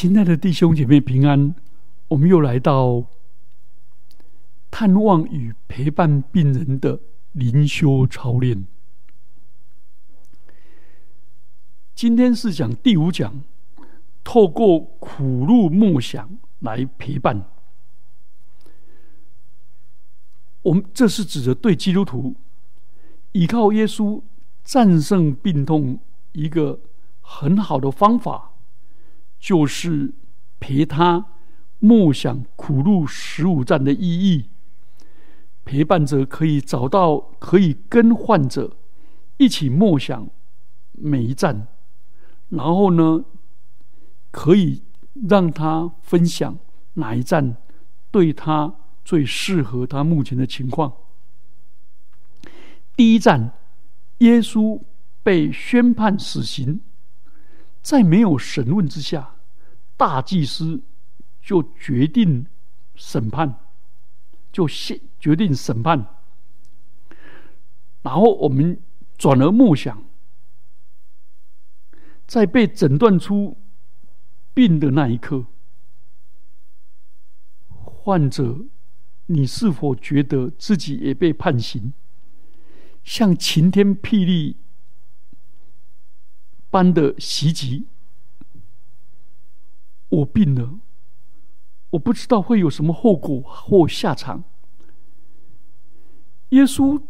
亲爱的弟兄姐妹平安，我们又来到探望与陪伴病人的灵修操练。今天是讲第五讲，透过苦路梦想来陪伴。我们这是指着对基督徒依靠耶稣战胜病痛一个很好的方法。就是陪他默想苦路十五站的意义，陪伴者可以找到可以跟患者一起默想每一站，然后呢，可以让他分享哪一站对他最适合他目前的情况。第一站，耶稣被宣判死刑。在没有审问之下，大祭司就决定审判，就先决定审判。然后我们转而默想，在被诊断出病的那一刻，患者，你是否觉得自己也被判刑，像晴天霹雳？般的袭击，我病了，我不知道会有什么后果或下场。耶稣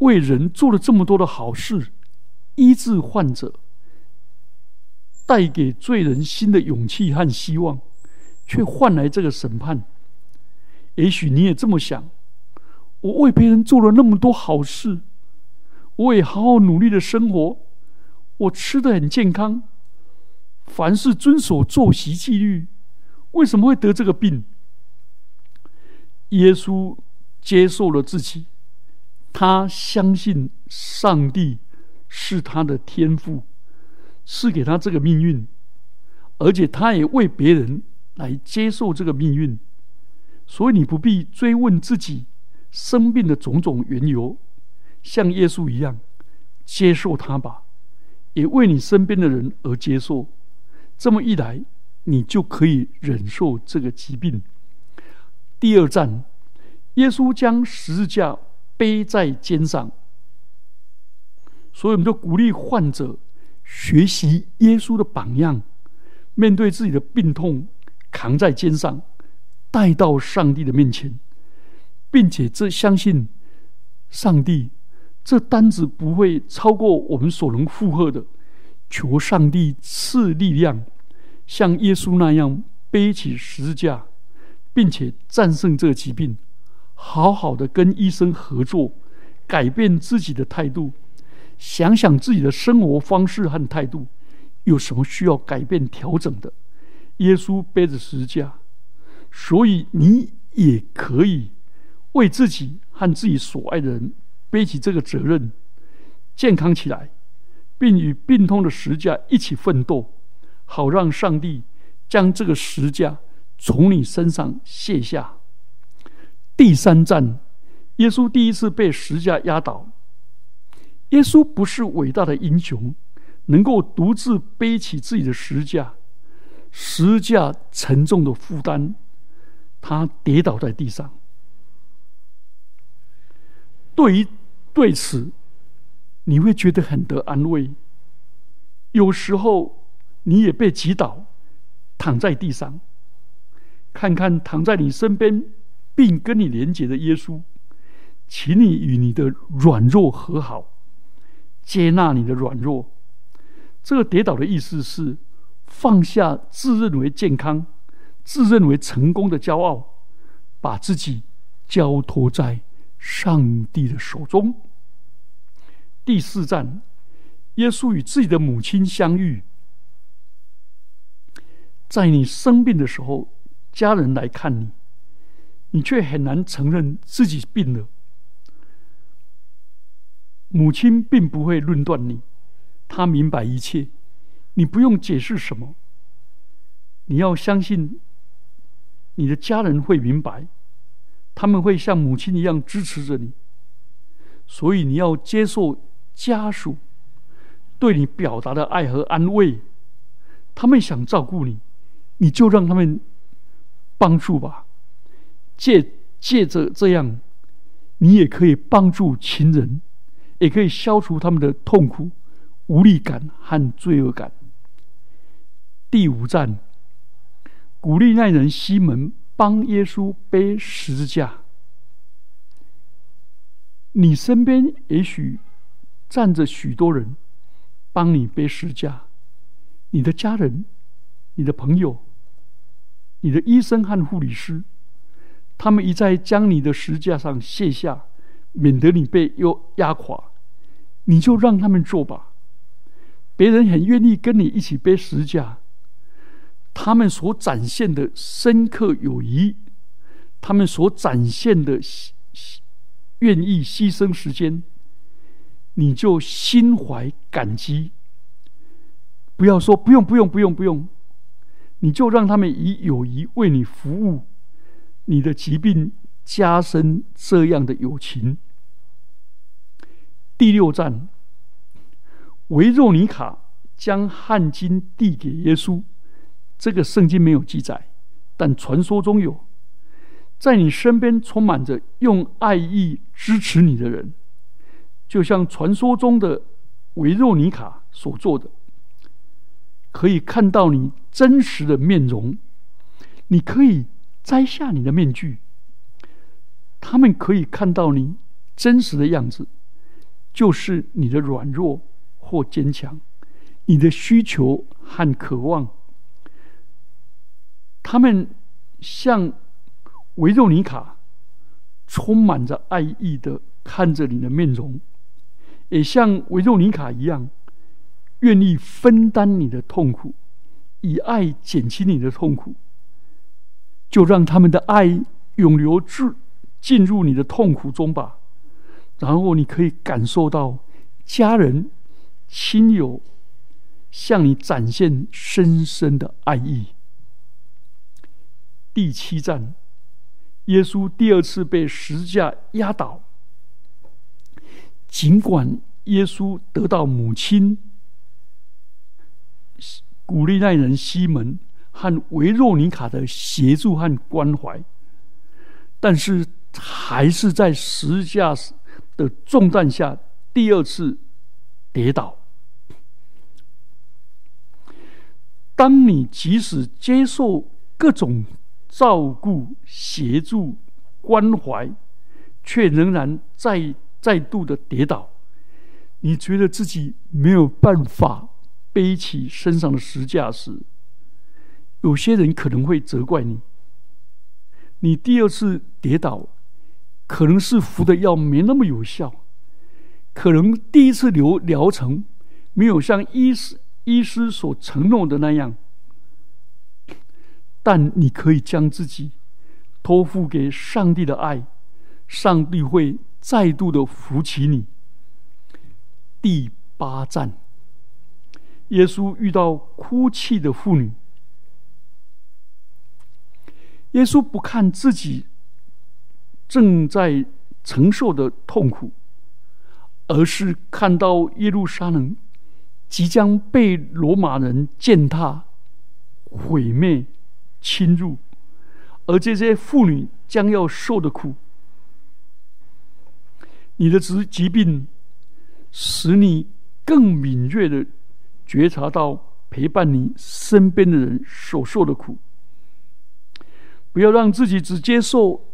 为人做了这么多的好事，医治患者，带给罪人新的勇气和希望，却换来这个审判。也许你也这么想：我为别人做了那么多好事，我也好好努力的生活。我吃的很健康，凡事遵守作息纪律，为什么会得这个病？耶稣接受了自己，他相信上帝是他的天赋，赐给他这个命运，而且他也为别人来接受这个命运，所以你不必追问自己生病的种种缘由，像耶稣一样接受他吧。也为你身边的人而接受，这么一来，你就可以忍受这个疾病。第二站，耶稣将十字架背在肩上，所以我们就鼓励患者学习耶稣的榜样，面对自己的病痛，扛在肩上，带到上帝的面前，并且这相信上帝。这单子不会超过我们所能负荷的，求上帝赐力量，像耶稣那样背起十字架，并且战胜这疾病，好好的跟医生合作，改变自己的态度，想想自己的生活方式和态度有什么需要改变调整的。耶稣背着十字架，所以你也可以为自己和自己所爱的人。背起这个责任，健康起来，并与病痛的十架一起奋斗，好让上帝将这个十架从你身上卸下。第三站，耶稣第一次被十架压倒。耶稣不是伟大的英雄，能够独自背起自己的十架，十架沉重的负担，他跌倒在地上。对于对此，你会觉得很得安慰。有时候你也被击倒，躺在地上，看看躺在你身边并跟你连结的耶稣，请你与你的软弱和好，接纳你的软弱。这个跌倒的意思是放下自认为健康、自认为成功的骄傲，把自己交托在。上帝的手中。第四站，耶稣与自己的母亲相遇。在你生病的时候，家人来看你，你却很难承认自己病了。母亲并不会论断你，她明白一切，你不用解释什么。你要相信，你的家人会明白。他们会像母亲一样支持着你，所以你要接受家属对你表达的爱和安慰。他们想照顾你，你就让他们帮助吧。借借着这样，你也可以帮助亲人，也可以消除他们的痛苦、无力感和罪恶感。第五站，鼓励那人西门帮耶稣背十字架。你身边也许站着许多人，帮你背十架。你的家人、你的朋友、你的医生和护理师，他们一再将你的十字架上卸下，免得你被又压垮，你就让他们做吧。别人很愿意跟你一起背十架。他们所展现的深刻友谊，他们所展现的愿意牺牲时间，你就心怀感激。不要说不用不用不用不用，你就让他们以友谊为你服务，你的疾病加深这样的友情。第六站，维若尼卡将汗巾递给耶稣。这个圣经没有记载，但传说中有，在你身边充满着用爱意支持你的人，就像传说中的维若尼卡所做的，可以看到你真实的面容。你可以摘下你的面具，他们可以看到你真实的样子，就是你的软弱或坚强，你的需求和渴望。他们像维若尼卡，充满着爱意的看着你的面容，也像维若尼卡一样，愿意分担你的痛苦，以爱减轻你的痛苦。就让他们的爱永流至进入你的痛苦中吧，然后你可以感受到家人、亲友向你展现深深的爱意。第七站，耶稣第二次被十架压倒。尽管耶稣得到母亲、古利奈人西门和维若尼卡的协助和关怀，但是还是在十字架的重担下第二次跌倒。当你即使接受各种。照顾、协助、关怀，却仍然在再度的跌倒。你觉得自己没有办法背起身上的石架时，有些人可能会责怪你。你第二次跌倒，可能是服的药没那么有效，可能第一次疗疗程没有像医师医师所承诺的那样。但你可以将自己托付给上帝的爱，上帝会再度的扶起你。第八站，耶稣遇到哭泣的妇女，耶稣不看自己正在承受的痛苦，而是看到耶路撒冷即将被罗马人践踏、毁灭。侵入，而这些妇女将要受的苦，你的疾疾病使你更敏锐的觉察到陪伴你身边的人所受的苦。不要让自己只接受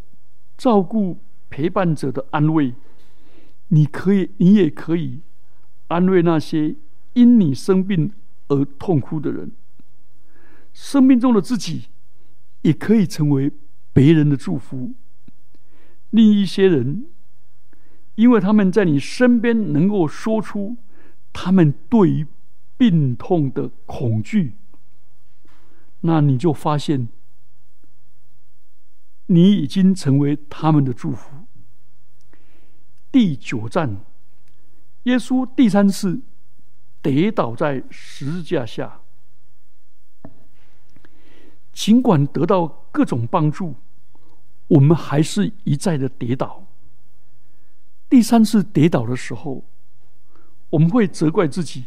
照顾陪伴者的安慰，你可以，你也可以安慰那些因你生病而痛哭的人。生命中的自己。也可以成为别人的祝福。另一些人，因为他们在你身边能够说出他们对于病痛的恐惧，那你就发现，你已经成为他们的祝福。第九站，耶稣第三次跌倒在十字架下。尽管得到各种帮助，我们还是一再的跌倒。第三次跌倒的时候，我们会责怪自己，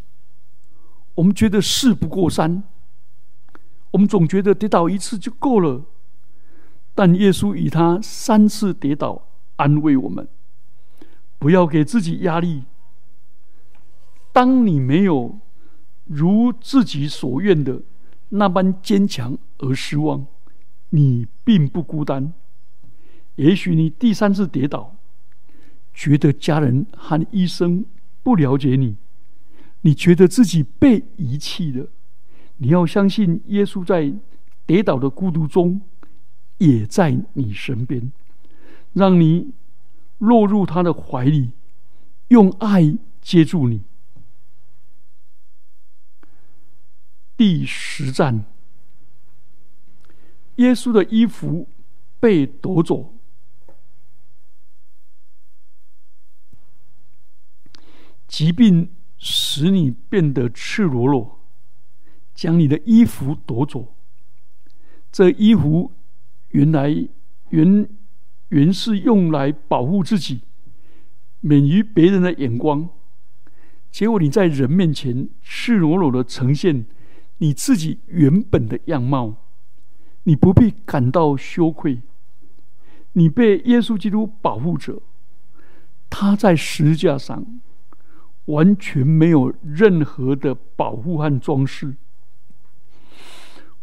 我们觉得事不过三，我们总觉得跌倒一次就够了，但耶稣以他三次跌倒安慰我们：不要给自己压力。当你没有如自己所愿的那般坚强而失望，你并不孤单。也许你第三次跌倒，觉得家人和医生不了解你，你觉得自己被遗弃了。你要相信，耶稣在跌倒的孤独中，也在你身边，让你落入他的怀里，用爱接住你。第十站，耶稣的衣服被夺走，疾病使你变得赤裸裸，将你的衣服夺走。这衣服原来原原是用来保护自己，免于别人的眼光。结果你在人面前赤裸裸的呈现。你自己原本的样貌，你不必感到羞愧。你被耶稣基督保护着，他在十字架上完全没有任何的保护和装饰，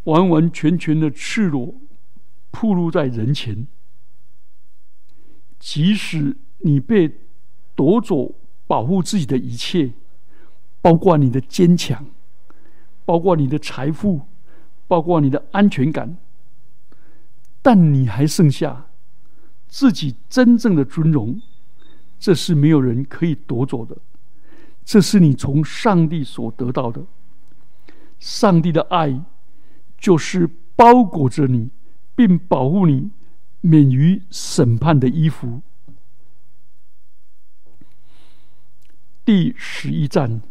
完完全全的赤裸，暴露在人前。即使你被夺走保护自己的一切，包括你的坚强。包括你的财富，包括你的安全感，但你还剩下自己真正的尊荣，这是没有人可以夺走的，这是你从上帝所得到的。上帝的爱就是包裹着你，并保护你免于审判的衣服。第十一站，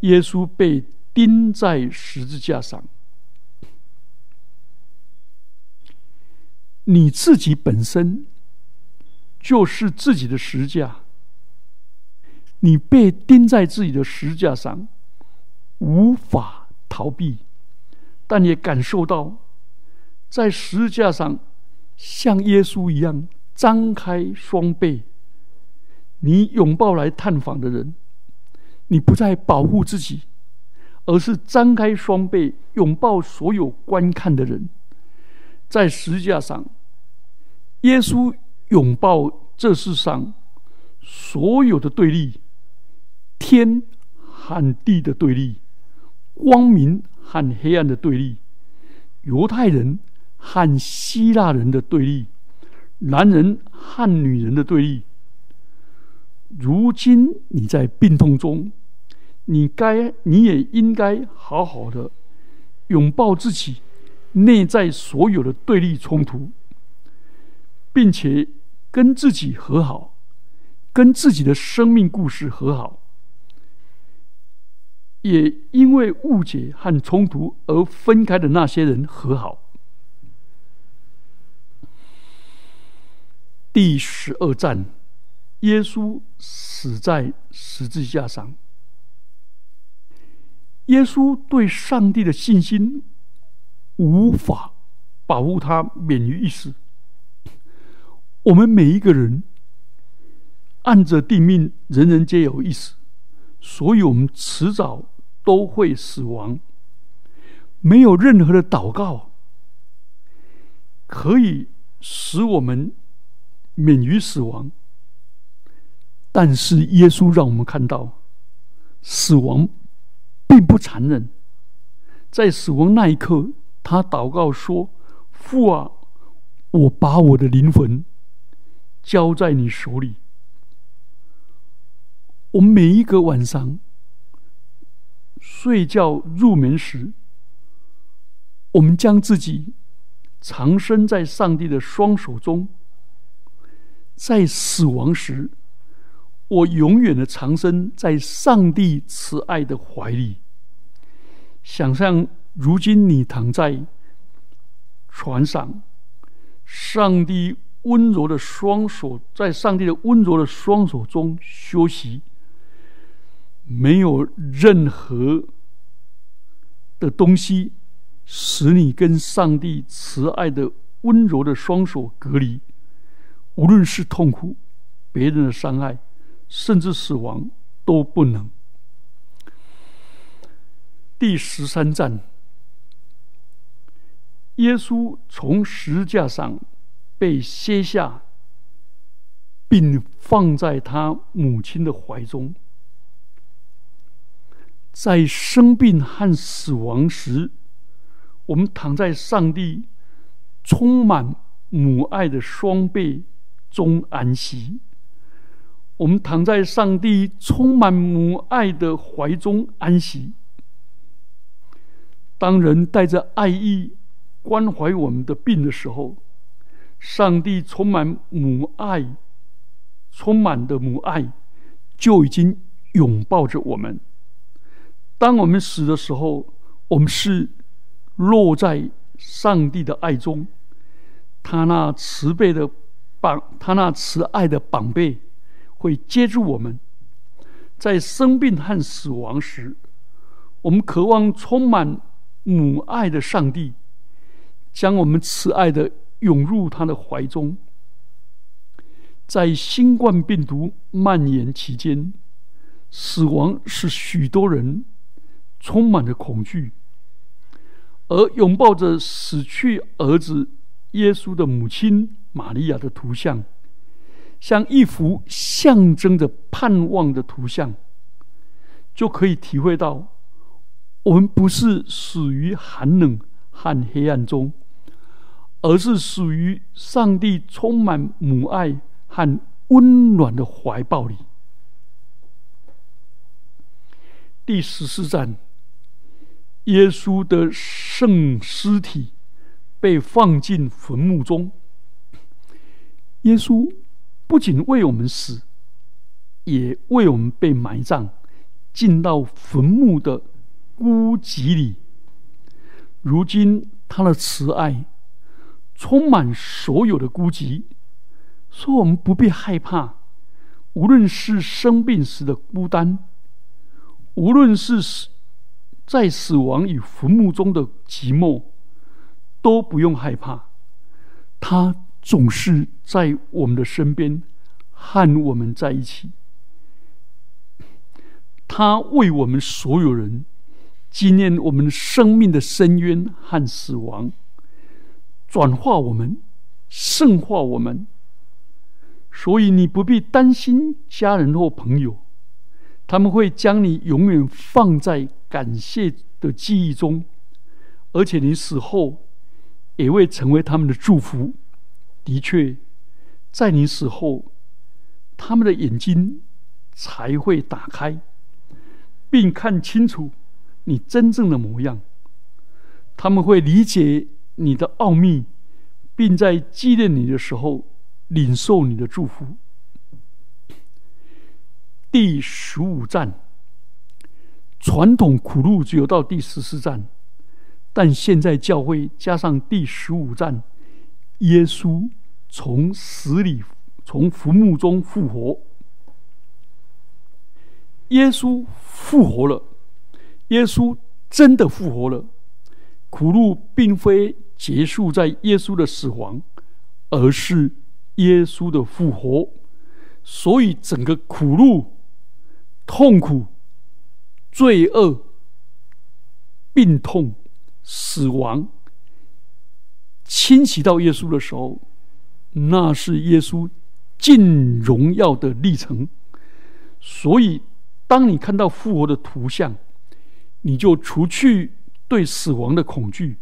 耶稣被。钉在十字架上，你自己本身就是自己的十字架。你被钉在自己的十字架上，无法逃避，但也感受到在十字架上像耶稣一样张开双臂，你拥抱来探访的人，你不再保护自己。而是张开双臂拥抱所有观看的人，在十字架上，耶稣拥抱这世上所有的对立，天和地的对立，光明和黑暗的对立，犹太人和希腊人的对立，男人和女人的对立。如今你在病痛中。你该，你也应该好好的拥抱自己内在所有的对立冲突，并且跟自己和好，跟自己的生命故事和好，也因为误解和冲突而分开的那些人和好。第十二站，耶稣死在十字架上。耶稣对上帝的信心无法保护他免于一死。我们每一个人按着定命，人人皆有一死，所以我们迟早都会死亡。没有任何的祷告可以使我们免于死亡，但是耶稣让我们看到死亡。并不残忍，在死亡那一刻，他祷告说：“父啊，我把我的灵魂交在你手里。”我们每一个晚上睡觉入眠时，我们将自己藏身在上帝的双手中。在死亡时，我永远的藏身在上帝慈爱的怀里。想象如今你躺在船上，上帝温柔的双手在上帝的温柔的双手中休息，没有任何的东西使你跟上帝慈爱的温柔的双手隔离，无论是痛苦、别人的伤害，甚至死亡，都不能。第十三站，耶稣从十架上被卸下，并放在他母亲的怀中，在生病和死亡时。我们躺在上帝充满母爱的双臂中安息。我们躺在上帝充满母爱的怀中安息。当人带着爱意关怀我们的病的时候，上帝充满母爱、充满的母爱就已经拥抱着我们。当我们死的时候，我们是。落在上帝的爱中，他那慈悲的绑，他那慈爱的绑背会接住我们。在生病和死亡时，我们渴望充满母爱的上帝，将我们慈爱的涌入他的怀中。在新冠病毒蔓延期间，死亡是许多人充满了恐惧。而拥抱着死去儿子耶稣的母亲玛利亚的图像，像一幅象征着盼望的图像，就可以体会到，我们不是死于寒冷和黑暗中，而是属于上帝充满母爱和温暖的怀抱里。第十四站。耶稣的圣尸体被放进坟墓中。耶稣不仅为我们死，也为我们被埋葬，进到坟墓的孤寂里。如今，他的慈爱充满所有的孤寂，说我们不必害怕，无论是生病时的孤单，无论是。在死亡与坟墓中的寂寞，都不用害怕。他总是在我们的身边，和我们在一起。他为我们所有人纪念我们生命的深渊和死亡，转化我们，圣化我们。所以你不必担心家人或朋友，他们会将你永远放在。感谢的记忆中，而且你死后也会成为他们的祝福。的确，在你死后，他们的眼睛才会打开，并看清楚你真正的模样。他们会理解你的奥秘，并在纪念你的时候领受你的祝福。第十五站。传统苦路只有到第十四站，但现在教会加上第十五站，耶稣从死里从坟墓中复活。耶稣复活了，耶稣真的复活了。苦路并非结束在耶稣的死亡，而是耶稣的复活。所以整个苦路痛苦。罪恶、病痛、死亡侵袭到耶稣的时候，那是耶稣进荣耀的历程。所以，当你看到复活的图像，你就除去对死亡的恐惧，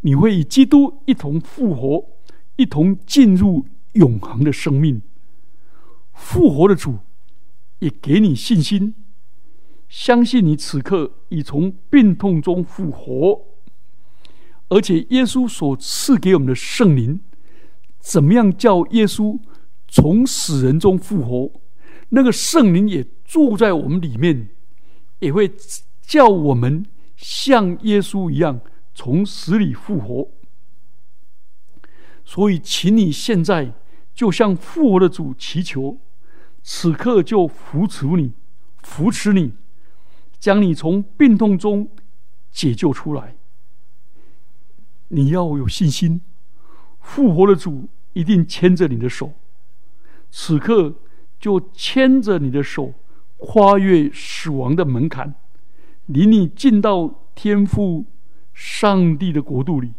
你会与基督一同复活，一同进入永恒的生命。复活的主也给你信心。相信你此刻已从病痛中复活，而且耶稣所赐给我们的圣灵，怎么样叫耶稣从死人中复活？那个圣灵也住在我们里面，也会叫我们像耶稣一样从死里复活。所以，请你现在就向复活的主祈求，此刻就扶持你，扶持你。将你从病痛中解救出来，你要有信心，复活的主一定牵着你的手，此刻就牵着你的手，跨越死亡的门槛，领你进到天父上帝的国度里，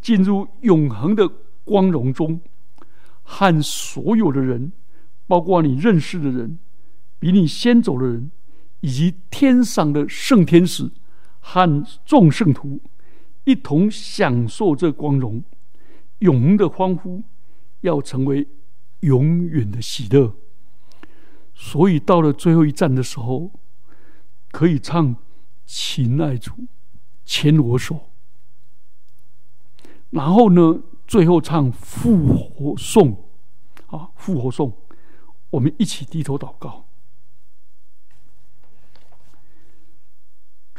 进入永恒的光荣中，和所有的人，包括你认识的人，比你先走的人，以及天上的圣天使和众圣徒。一同享受这光荣，永恒的欢呼，要成为永远的喜乐。所以到了最后一站的时候，可以唱《情爱主牵我手》，然后呢，最后唱复活颂啊，复活颂，我们一起低头祷告。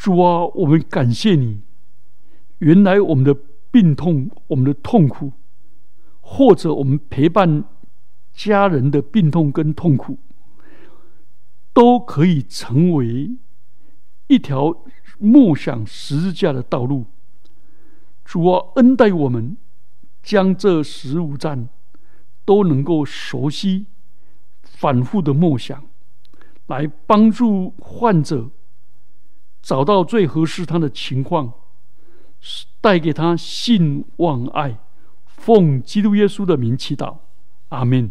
主啊，我们感谢你。原来我们的病痛、我们的痛苦，或者我们陪伴家人的病痛跟痛苦，都可以成为一条梦想十字架的道路。主啊，恩待我们，将这十五站都能够熟悉、反复的梦想，来帮助患者找到最合适他的情况。带给他信望爱，奉基督耶稣的名祈祷，阿门。